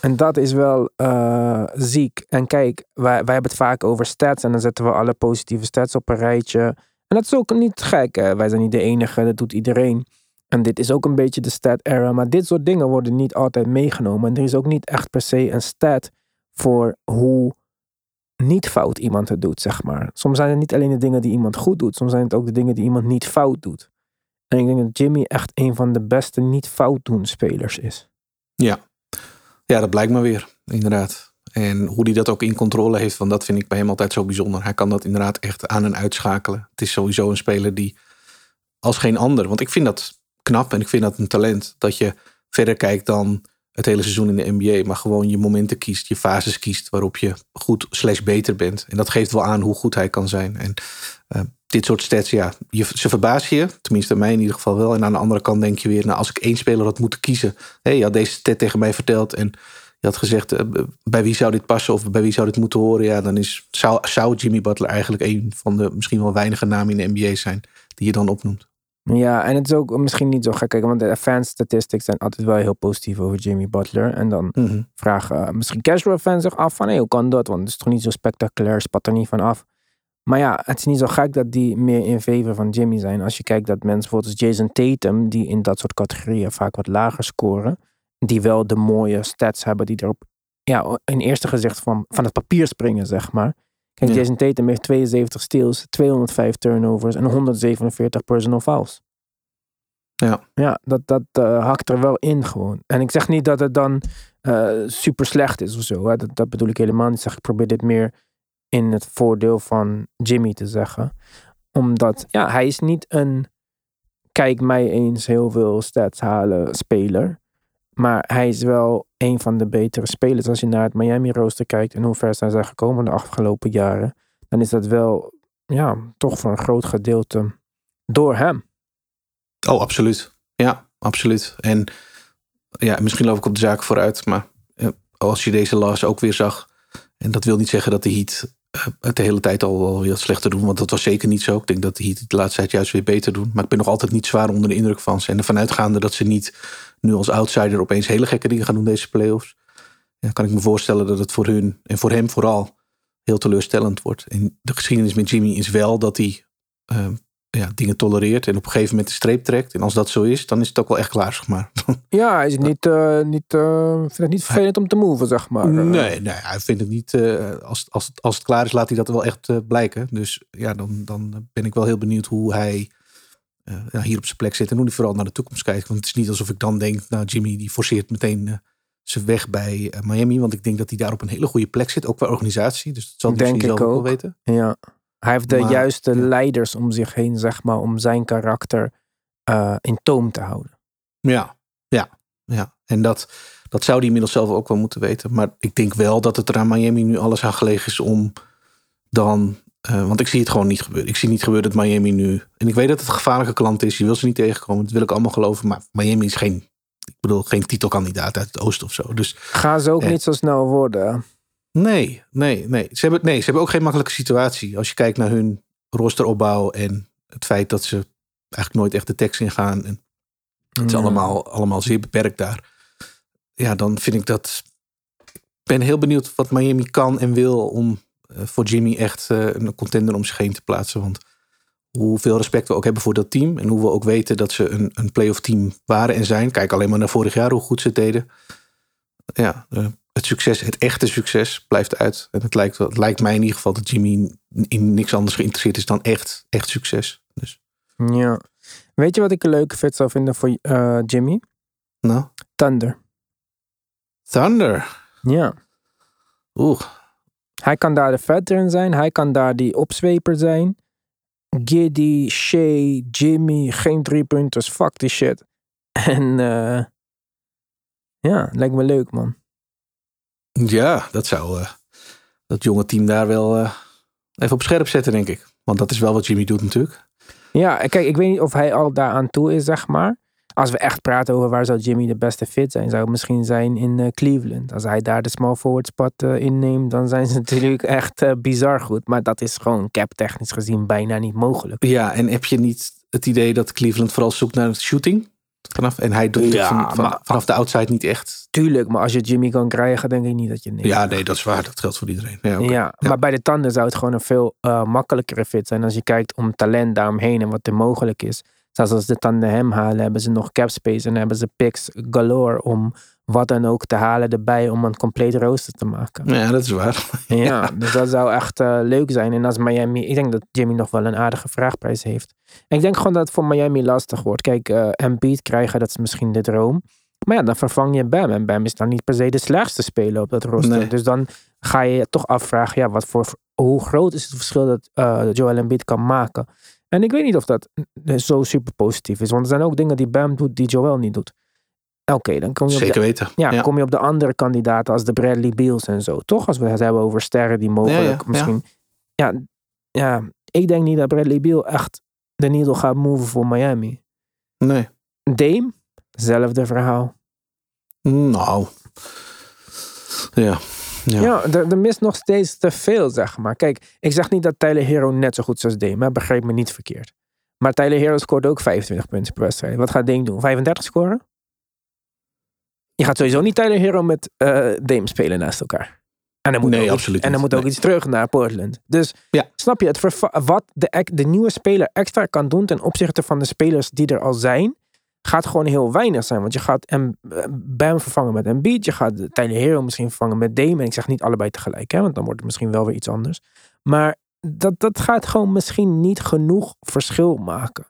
En dat is wel eh, ziek. En kijk, wij, wij hebben het vaak over stats. En dan zetten we alle positieve stats op een rijtje. En dat is ook niet gek. Hè? Wij zijn niet de enige, dat doet iedereen. En dit is ook een beetje de stat era. Maar dit soort dingen worden niet altijd meegenomen. En er is ook niet echt per se een stat voor hoe niet fout iemand het doet, zeg maar. Soms zijn het niet alleen de dingen die iemand goed doet. Soms zijn het ook de dingen die iemand niet fout doet. En ik denk dat Jimmy echt een van de beste niet fout doen spelers is. Ja. ja, dat blijkt maar weer, inderdaad. En hoe hij dat ook in controle heeft, van dat vind ik bij hem altijd zo bijzonder. Hij kan dat inderdaad echt aan en uitschakelen. Het is sowieso een speler die als geen ander, want ik vind dat knap en ik vind dat een talent, dat je verder kijkt dan het hele seizoen in de NBA. Maar gewoon je momenten kiest, je fases kiest waarop je goed slash beter bent. En dat geeft wel aan hoe goed hij kan zijn. En uh, dit soort stats, ja, je, ze verbazen je. Tenminste, mij in ieder geval wel. En aan de andere kant denk je weer, nou, als ik één speler had moeten kiezen. Hé, je had deze stat tegen mij verteld. En je had gezegd, uh, bij wie zou dit passen of bij wie zou dit moeten horen? Ja, dan is, zou, zou Jimmy Butler eigenlijk een van de misschien wel weinige namen in de NBA zijn die je dan opnoemt. Ja, en het is ook misschien niet zo gek. Kijk, want de advanced statistics zijn altijd wel heel positief over Jimmy Butler. En dan Mhm. vragen uh, misschien casual fans zich af van, hé, hoe kan dat? Want het is toch niet zo spectaculair, spat er niet van af. Maar ja, het is niet zo gek dat die meer in favor van Jimmy zijn. Als je kijkt dat mensen bijvoorbeeld als Jason Tatum, die in dat soort categorieën vaak wat lager scoren, die wel de mooie stats hebben die erop, ja, in eerste gezicht van, van het papier springen, zeg maar. Kijk, Ja. Jason Tatum heeft 72 steals, 205 turnovers en 147 personal fouls. Ja. Ja, dat, dat eh, hakt er wel in gewoon. En ik zeg niet dat het dan eh, super slecht is of zo. Hè. Dat, dat bedoel ik helemaal niet. Ik zeg, ik probeer dit meer in het voordeel van Jimmy te zeggen. Omdat, ja, hij is niet een kijk mij eens heel veel stats halen speler. Maar hij is wel een van de betere spelers. Als je naar het Miami rooster kijkt en hoe ver zijn zij gekomen de afgelopen jaren. Dan is dat wel, ja, toch voor een groot gedeelte door hem. Oh, absoluut. Ja, absoluut. En ja, misschien loop ik op de zaak vooruit, maar eh, als je deze loss ook weer zag, en dat wil niet zeggen dat de Heat eh, het de hele tijd al weer slechter doen, want dat was zeker niet zo. Ik denk dat de Heat het de laatste tijd juist weer beter doen. Maar ik ben nog altijd niet zwaar onder de indruk van ze. En ervan uitgaande dat ze niet nu als outsider opeens hele gekke dingen gaan doen deze playoffs, ja, kan ik me voorstellen dat het voor hun en voor hem vooral heel teleurstellend wordt. En de geschiedenis met Jimmy is wel dat hij eh, ja, dingen tolereert en op een gegeven moment de streep trekt. En als dat zo is, dan is het ook wel echt klaar, zeg maar. Ja, hij is niet, eh niet, eh, vindt het niet vervelend om te moven, zeg maar. Nee, nee, hij vindt het niet. eh, als, als, het, als het klaar is, laat hij dat wel echt blijken. Dus ja, dan, dan ben ik wel heel benieuwd hoe hij eh, hier op zijn plek zit. En hoe hij vooral naar de toekomst kijkt. Want het is niet alsof ik dan denk, nou, Jimmy die forceert meteen eh, zijn weg bij eh, Miami. Want ik denk dat hij daar op een hele goede plek zit, ook qua organisatie. Dus dat zal hij Denk misschien ik ook wel weten. Ja. Hij heeft de Maar, juiste ja. leiders om zich heen, zeg maar, om zijn karakter in toom te houden. Ja, ja, ja. En dat, dat zou hij inmiddels zelf ook wel moeten weten. Maar ik denk wel dat het er aan Miami nu alles aan gelegen is om dan. Eh, want ik zie het gewoon niet gebeuren. Ik zie niet gebeuren dat Miami nu. En ik weet dat het een gevaarlijke klant is. Je wil ze niet tegenkomen. Dat wil ik allemaal geloven. Maar Miami is geen. Ik bedoel, geen titelkandidaat uit het oosten of zo. Dus Gaan ze ook Ja. niet zo snel worden. nee, nee, nee. Ze hebben, nee. ze hebben ook geen makkelijke situatie. Als je kijkt naar hun rosteropbouw en het feit dat ze eigenlijk nooit echt de tekst ingaan. En Het is Ja. allemaal, allemaal zeer beperkt daar. Ja, dan vind ik dat. Ik ben heel benieuwd wat Miami kan en wil om eh, voor Jimmy echt eh, een contender om zich heen te plaatsen. Want hoeveel respect we ook hebben voor dat team. En hoe we ook weten dat ze een, een playoff team waren en zijn. Kijk alleen maar naar vorig jaar hoe goed ze het deden. Ja, eh, het succes, het echte succes blijft uit. En het lijkt, het lijkt mij in ieder geval dat Jimmy in niks anders geïnteresseerd is dan echt, echt succes. Dus, Ja. Weet je wat ik een leuke fit zou vinden voor eh, Jimmy? nou, Thunder. Thunder. Ja. Oeh, Hij kan daar de veteran zijn. Hij kan daar die opzweper zijn. Giddy, Shea, Jimmy, geen driepunters. Fuck die shit. En eh, ja, lijkt me leuk man. Ja, dat zou eh, dat jonge team daar wel eh, even op scherp zetten, denk ik. Want dat is wel wat Jimmy doet natuurlijk. Ja, kijk, ik weet niet of hij al daaraan toe is, zeg maar. Als we echt praten over waar zou Jimmy de beste fit zijn, zou het misschien zijn in eh, Cleveland. Als hij daar de small forward spot eh, inneemt, dan zijn ze natuurlijk echt eh, bizar goed. Maar dat is gewoon cap technisch gezien bijna niet mogelijk. Ja, en heb je niet het idee dat Cleveland vooral zoekt naar shooting? Vanaf, en hij doet het Ja, van, van- maar- vanaf de outside niet echt. Tuurlijk, maar als je Jimmy kan krijgen, denk ik niet dat je nee. Ja, nee, dat is waar. Dat geldt voor iedereen. Ja, maar bij de tanden zou het gewoon een veel makkelijkere fit zijn als je kijkt om talent daaromheen en wat er mogelijk is. Zelfs als de tanden hem halen, hebben ze nog cap space en hebben ze picks galore om wat dan ook te halen erbij om een complete rooster te maken. ja, dat is waar. Ja, dus dat zou echt eh, leuk zijn. En als Miami, ik denk dat Jimmy nog wel een aardige vraagprijs heeft. En ik denk gewoon dat het voor Miami lastig wordt. Kijk, eh Embiid krijgen, dat is misschien de droom. Maar ja, dan vervang je Bam. En Bam is dan niet per se de slechtste speler op dat roster. Nee. Dus dan ga je je toch afvragen, ja, wat voor, hoe groot is het verschil dat eh Joel Embiid kan maken? En ik weet niet of dat zo super positief is. Want er zijn ook dingen die Bam doet die Joel niet doet. Oké, dan kom je op de Zeker weten. Ja, kom je op de andere kandidaten als de Bradley Beals en zo. Toch? Als we het hebben over sterren die mogelijk Ja, misschien... Ja. Ja, ik denk niet dat Bradley Beal echt de needle gaat moven voor Miami. Nee. Dame, zelfde verhaal. Nou. Ja. Ja. Ja, er, er mist nog steeds te veel, zeg maar. Kijk, ik zeg niet dat Tyler Hero net zo goed is als Dame. Begrijp me niet verkeerd. Maar Tyler Hero scoort ook 25 punten per wedstrijd. Wat gaat Dame doen? 35 scoren? Je gaat sowieso niet Tyler Hero met eh, Dame spelen naast elkaar. En dan moet Nee, ook absoluut En dan moet ook iets terug naar Portland. Dus Ja. snap je, het wat de, de nieuwe speler extra kan doen ten opzichte van de spelers die er al zijn, gaat gewoon heel weinig zijn. Want je gaat em- Bam vervangen met Embiid. Je gaat Tyler Hero misschien vervangen met Dame. En ik zeg niet allebei tegelijk, hè, want dan wordt het misschien wel weer iets anders. Maar dat, dat gaat gewoon misschien niet genoeg verschil maken.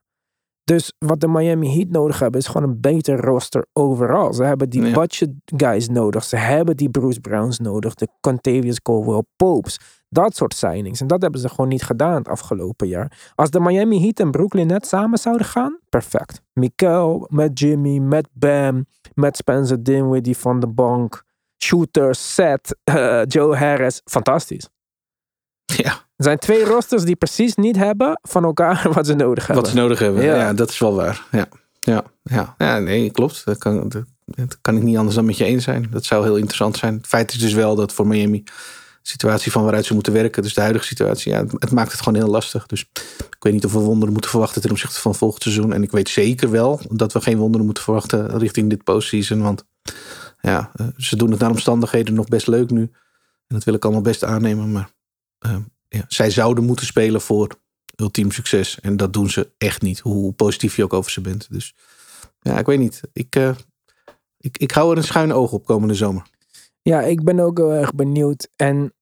Dus wat de Miami Heat nodig hebben, is gewoon een beter roster overal. Ze hebben die Ja. budget guys nodig. Ze hebben die Bruce Browns nodig. De Contavious Caldwell Popes. Dat soort signings. En dat hebben ze gewoon niet gedaan het afgelopen jaar. Als de Miami Heat en Brooklyn net samen zouden gaan, perfect. Mikael met Jimmy, met Bam, met Spencer Dinwiddie van de bank. Shooters, Seth, eh, Joe Harris. Fantastisch. Ja, Er zijn twee rosters die precies niet hebben van elkaar wat ze nodig hebben. wat ze nodig hebben. Ja. Ja. dat is wel waar. Ja, ja, ja. ja nee, klopt. Dat kan, dat, dat kan ik niet anders dan met je eens zijn. Dat zou heel interessant zijn. Het feit is dus wel dat voor Miami de situatie van waaruit ze moeten werken, dus de huidige situatie, ja, het, maakt het gewoon heel lastig. Dus ik weet niet of we wonderen moeten verwachten ten opzichte van volgend seizoen. En ik weet zeker wel dat we geen wonderen moeten verwachten richting dit postseason. Want ja, eh, ze doen het naar omstandigheden nog best leuk nu. En dat wil ik allemaal best aannemen. Maar eh, ja, zij zouden moeten spelen voor ultiem succes. En dat doen ze echt niet, hoe positief je ook over ze bent. Dus ja, ik weet niet. Ik, eh, ik, ik hou er een schuin oog op komende zomer. Ja, ik ben ook heel erg benieuwd. En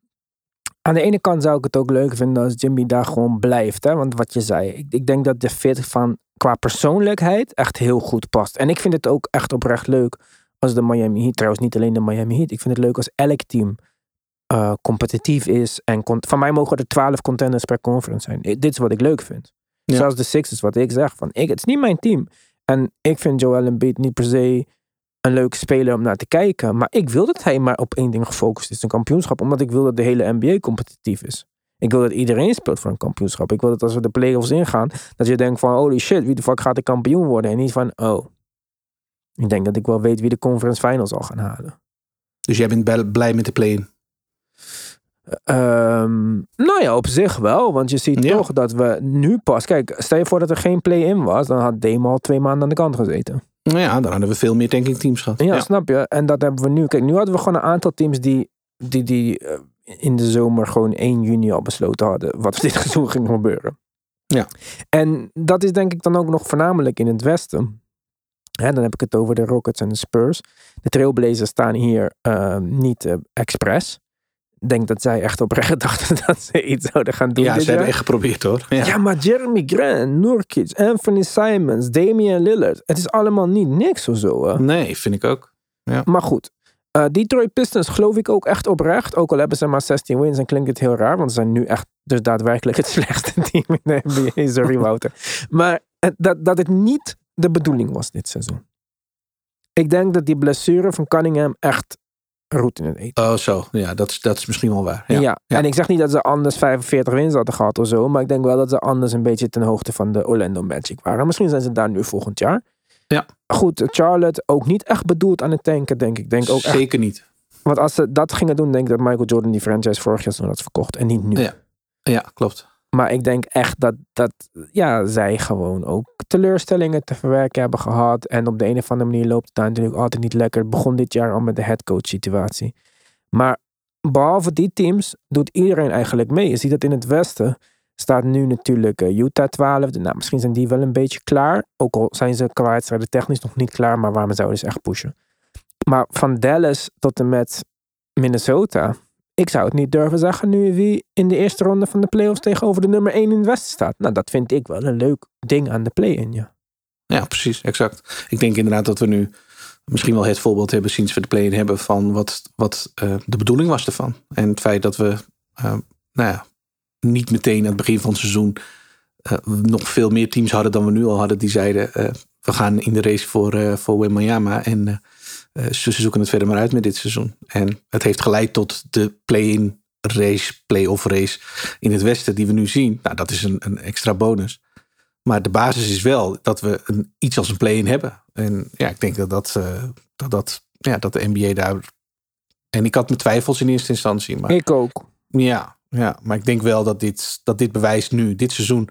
aan de ene kant zou ik het ook leuk vinden als Jimmy daar gewoon blijft. Hè? Want wat je zei, ik, ik denk dat de fit van qua persoonlijkheid echt heel goed past. En ik vind het ook echt oprecht leuk als de Miami Heat, trouwens niet alleen de Miami Heat. Ik vind het leuk als elk team eh, competitief is. En van mij mogen er twaalf contenders per conference zijn. I- dit is wat ik leuk vind. Ja. Zoals de Sixers, wat ik zeg. Van, ik, het is niet mijn team. En ik vind Joel Embiid niet per se een leuke speler om naar te kijken. Maar ik wil dat hij maar op één ding gefocust is. Een kampioenschap. Omdat ik wil dat de hele NBA competitief is. Ik wil dat iedereen speelt voor een kampioenschap. Ik wil dat als we de playoffs ingaan. Dat je denkt van holy shit. Wie de fuck gaat de kampioen worden? En niet van oh. Ik denk dat ik wel weet wie de conference finals zal gaan halen. Dus jij bent blij met de play-in. Ehm, nou ja, op zich wel. Want je ziet Ja. toch dat we nu pas... Kijk, stel je voor dat er geen play-in was. Dan had Dame al twee maanden aan de kant gezeten. Nou ja, dan hadden we veel meer tankingteams gehad. Ja, snap je? En dat hebben we nu. Kijk, nu hadden we gewoon een aantal teams die, die, die eh, in de zomer gewoon 1 juni al besloten hadden wat dit seizoen ging gebeuren. Ja. En dat is denk ik dan ook nog voornamelijk in het westen. Hè, dan heb ik het over de Rockets en de Spurs. De Trailblazers staan hier eh, niet eh, expres. Denk dat zij echt oprecht dachten dat ze iets zouden gaan doen Ja, ze hebben echt geprobeerd hoor. Ja. Ja, maar Jeremy Grant, Nurkic, Anthony Simons, Damian Lillard. Het is allemaal niet niks of zo. Hè? Nee, vind ik ook. Maar goed, eh, Detroit Pistons geloof ik ook echt oprecht. Ook al hebben ze maar 16 wins en klinkt het heel raar. Want ze zijn nu echt dus daadwerkelijk het slechtste team in de NBA. Sorry Wouter. Maar dat, dat het niet de bedoeling was dit seizoen. Ik denk dat die blessure van Cunningham echt roet in het eten. Oh zo, ja, dat is, dat is misschien wel waar. Ja. Ja. en ik zeg niet dat ze anders 45 wins hadden gehad of zo. Maar ik denk wel dat ze anders een beetje ten hoogte van de Orlando Magic waren. Misschien zijn ze daar nu volgend jaar. Ja. Goed, Charlotte ook niet echt bedoeld aan het tanken, denk ik. Denk ook echt Zeker niet. want als ze dat gingen doen, denk ik dat Michael Jordan die franchise vorig jaar had verkocht en niet nu. Ja. Ja, klopt. Maar ik denk echt dat, dat ja, zij gewoon ook teleurstellingen te verwerken hebben gehad. En op de een of andere manier loopt het daar natuurlijk altijd niet lekker. Begon dit jaar al met de headcoach situatie. Maar behalve die teams doet iedereen eigenlijk mee. Je ziet dat in het westen staat nu natuurlijk eh, Utah 12. Nou, misschien zijn die wel een beetje klaar. Ook al zijn ze qua wedstrijden technisch nog niet klaar. Maar waarom zouden ze echt pushen? Maar van Dallas tot en met Minnesota. Ik zou het niet durven zeggen nu wie in de eerste ronde van de playoffs tegenover de nummer 1 in het westen staat. Nou, dat vind ik wel een leuk ding aan de play-in, ja. Ja, precies, exact. Ik denk inderdaad dat we nu misschien wel het voorbeeld hebben sinds we de play-in hebben van wat, wat eh, de bedoeling was ervan. En het feit dat we eh, nou ja, niet meteen aan het begin van het seizoen eh, nog veel meer teams hadden dan we nu al hadden die zeiden we gaan in de race voor, voor Wembanyama. En ze zoeken het verder maar uit met dit seizoen. En het heeft geleid tot de play-in race, play-off race in het westen die we nu zien. Nou, dat is een, een extra bonus. Maar de basis is wel dat we een, iets als een play-in hebben. En ja, ik denk dat dat, uh, dat, dat, ja, dat de NBA daar... En ik had mijn twijfels in eerste instantie. Maar, ik ook. Ja, ja, maar ik denk wel dat dit, dat dit bewijs nu, dit seizoen,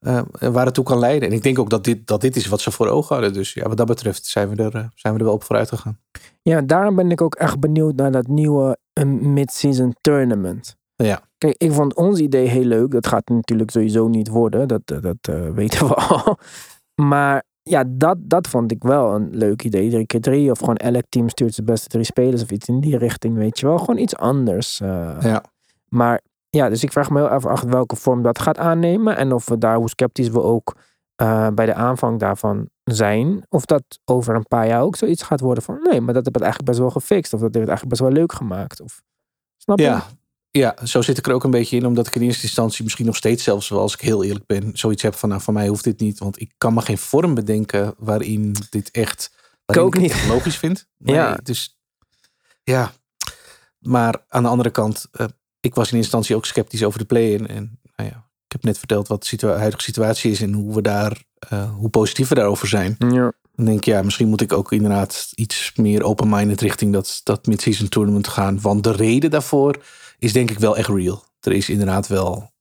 uh, waar het toe kan leiden. En ik denk ook dat dit, dat dit is wat ze voor ogen hadden. Dus ja, wat dat betreft zijn we er, uh, zijn we er wel op vooruit gegaan. Ja, daarom ben ik ook echt benieuwd naar dat nieuwe mid-season tournament. Ja. Kijk, ik vond ons idee heel leuk. Dat gaat natuurlijk sowieso niet worden. Dat, dat uh, weten we al. Maar ja, dat, dat vond ik wel een leuk idee. Drie keer drie. Of gewoon elk team stuurt zijn beste drie spelers. Of iets in die richting, weet je wel. Gewoon iets anders. Uh, ja. Maar ja, dus ik vraag me heel even af welke vorm dat gaat aannemen. En of we daar, hoe sceptisch we ook uh, bij de aanvang daarvan zijn. Of dat over een paar jaar ook zoiets gaat worden van... Nee, maar dat heb het eigenlijk best wel gefixt. Of dat heeft het eigenlijk best wel leuk gemaakt. Of, snap je? Ja, ja, zo zit ik er ook een beetje in. Omdat ik in eerste instantie misschien nog steeds zelfs, als ik heel eerlijk ben, zoiets heb van, nou, van mij hoeft dit niet. Want ik kan me geen vorm bedenken waarin dit echt, ik ook niet. logisch vind. Nee, ja. Dus ja, maar aan de andere kant, uh, ik was in instantie ook sceptisch over de play-in. En nou ja, ik heb net verteld wat de situa huidige situatie is en hoe we daar, uh, hoe positief we daarover zijn. Ja. Dan denk ik, ja, misschien moet ik ook inderdaad iets meer open-minded richting dat, dat mid-season tournament gaan. Want de reden daarvoor is denk ik wel echt real. Er is inderdaad wel.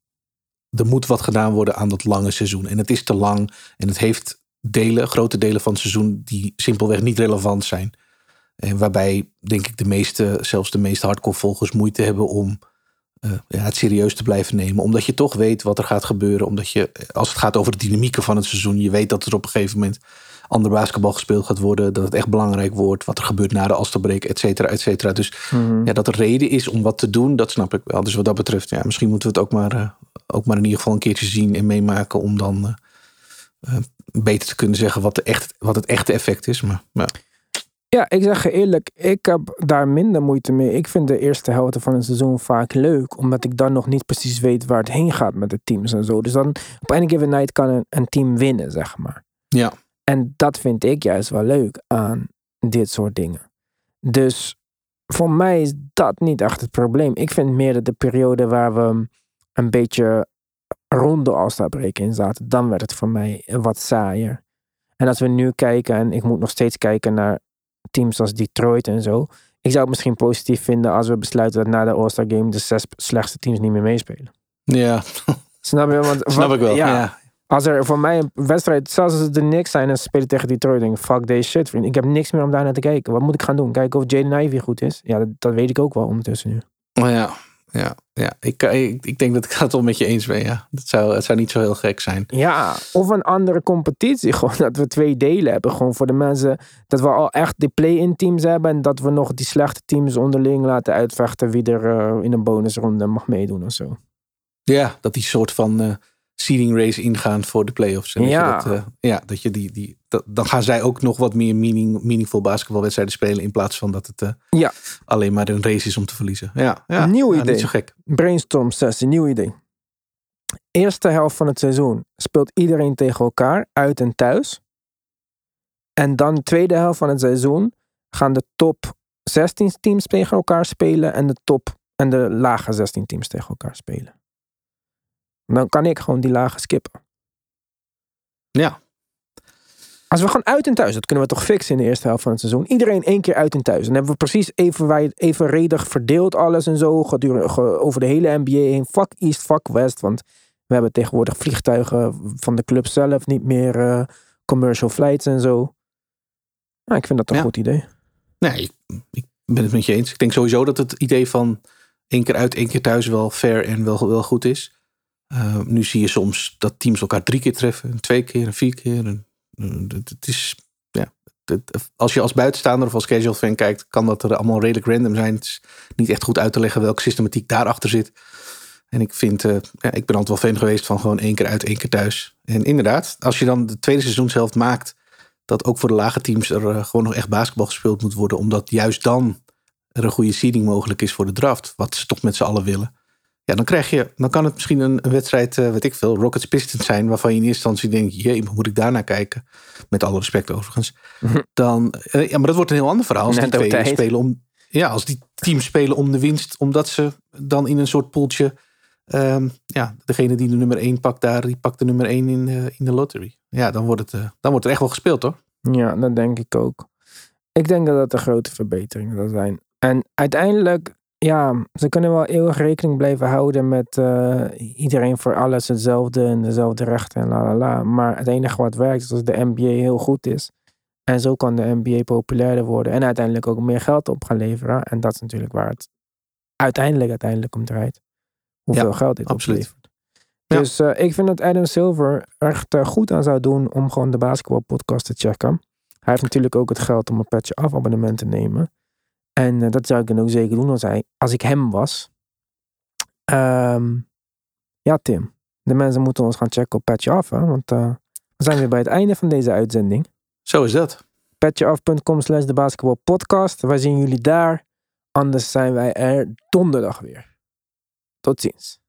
Er moet wat gedaan worden aan dat lange seizoen. En het is te lang. En het heeft delen, grote delen van het seizoen die simpelweg niet relevant zijn. En waarbij, denk ik, de meeste, zelfs de meeste hardcore volgers moeite hebben om uh, ja, het serieus te blijven nemen. Omdat je toch weet wat er gaat gebeuren. Omdat je, als het gaat over de dynamieken van het seizoen, je weet dat er op een gegeven moment ander basketbal gespeeld gaat worden. Dat het echt belangrijk wordt. Wat er gebeurt na de Alsterbreek, et cetera, et cetera. Dus Mhm. mm -hmm. ja, dat er reden is om wat te doen, dat snap ik wel. Dus wat dat betreft, ja, misschien moeten we het ook maar, uh, ook maar in ieder geval een keertje zien en meemaken. Om dan uh, beter te kunnen zeggen wat, de echt, wat het echte effect is. Maar, ja. Ja, ik zeg je eerlijk, ik heb daar minder moeite mee. Ik vind de eerste helft van het seizoen vaak leuk, omdat ik dan nog niet precies weet waar het heen gaat met de teams en zo. Dus dan op any given night kan een, een team winnen, zeg maar. Ja. En dat vind ik juist wel leuk aan dit soort dingen. Dus voor mij is dat niet echt het probleem. Ik vind meer dat de periode waar we een beetje rond de All-Star in zaten, dan werd het voor mij wat saaier. En als we nu kijken, en ik moet nog steeds kijken naar teams als Detroit en zo. Ik zou het misschien positief vinden als we besluiten dat na de All-Star Game de zes slechtste teams niet meer meespelen. Ja. Snap je? Want, Snap ik wel. Ja, ja. Als er voor mij een wedstrijd, zelfs als het de Knicks zijn en ze spelen tegen Detroit, denk ik, fuck deze shit, vriend. Ik heb niks meer om daar naar te kijken. Wat moet ik gaan doen? Kijken of Jaden Ivey goed is? Ja, dat, dat, weet ik ook wel ondertussen nu. Oh ja, ja, ja. Ik, ik, ik denk dat ik het wel met je eens ben, ja. Dat zou, het zou niet zo heel gek zijn. Ja, of een andere competitie. Gewoon dat we twee delen hebben. Gewoon voor de mensen, dat we al echt die play-in teams hebben. En dat we nog die slechte teams onderling laten uitvechten wie er uh, in een bonusronde mag meedoen of zo. Ja, dat die soort van... Uh seeding race ingaan voor de playoffs. En ja. Dat je dat, uh, ja, dat je die, die, dat, dan gaan zij ook nog wat meer meaning, meaningful basketbalwedstrijden spelen. In plaats van dat het uh, ja. alleen maar een race is om te verliezen. Ja, ja nieuw ja, idee. Niet zo gek. Brainstorm sessie, nieuw idee. Eerste helft van het seizoen speelt iedereen tegen elkaar, uit en thuis. En dan de tweede helft van het seizoen gaan de top 16 teams tegen elkaar spelen en de top en de lage 16 teams tegen elkaar spelen. Dan kan ik gewoon die lage skippen. Ja. Als we gewoon uit en thuis, dat kunnen we toch fixen in de eerste helft van het seizoen. Iedereen één keer uit en thuis. Dan hebben we precies even, evenredig verdeeld alles en zo. Gedurende, over de hele NBA heen. Fuck East, fuck West. Want we hebben tegenwoordig vliegtuigen van de club zelf. Niet meer uh, commercial flights en zo. Nou, ik vind dat een ja. goed idee. Nee, ik, ik, ben het met je eens. Ik denk sowieso dat het idee van één keer uit, één keer thuis wel fair en wel, wel goed is. Uh, nu zie je soms dat teams elkaar drie keer treffen, twee keer, vier keer. En, het is, ja, als je als buitenstaander of als casual fan kijkt, kan dat er allemaal redelijk random zijn. Het is niet echt goed uit te leggen welke systematiek daarachter zit. En ik vind, uh, ja, ik ben altijd wel fan geweest van gewoon één keer uit, één keer thuis. En inderdaad, als je dan de tweede seizoenshelft maakt, dat ook voor de lage teams er uh, gewoon nog echt basketbal gespeeld moet worden, omdat juist dan er een goede seeding mogelijk is voor de draft, wat ze toch met z'n allen willen Ja, dan krijg je, dan kan het misschien een, een wedstrijd, eh weet ik veel, Rockets Pistons zijn, waarvan je in eerste instantie denkt, jee, moet ik daarnaar kijken? Met alle respect overigens. Dan, eh, ja, maar dat wordt een heel ander verhaal als Net die twee spelen om, ja, als die teams spelen om de winst, omdat ze dan in een soort poeltje, ehm, ja, degene die de nummer 1 pakt daar, die pakt de nummer 1 in, eh, in de lottery. Ja, dan wordt het, dan wordt er echt wel gespeeld, hoor. Ja, dat denk ik ook. Ik denk dat dat een grote verbeteringen zal zijn. En uiteindelijk, ja, ze kunnen wel eeuwig rekening blijven houden met eh, iedereen voor alles hetzelfde en dezelfde rechten en la la la. Maar het enige wat werkt is als de NBA heel goed is. En zo kan de NBA populairder worden en uiteindelijk ook meer geld op gaan leveren. En dat is natuurlijk waar het uiteindelijk, uiteindelijk om draait. Hoeveel Ja, geld dit absoluut. oplevert. Ja. Dus eh, ik vind dat Adam Silver echt eh, goed aan zou doen om gewoon de basketbalpodcast te checken. Hij heeft natuurlijk ook het geld om een petje af abonnement te nemen. En eh, dat zou ik dan ook zeker doen als, hij, als ik hem was. Ehm, ja, Tim. De mensen moeten ons gaan checken op Petje Af. Hè? Want eh, we zijn weer bij het einde van deze uitzending. Zo is dat. Petjeaf.com slash de basketbalpodcast. Wij zien jullie daar. Anders zijn wij er donderdag weer. Tot ziens.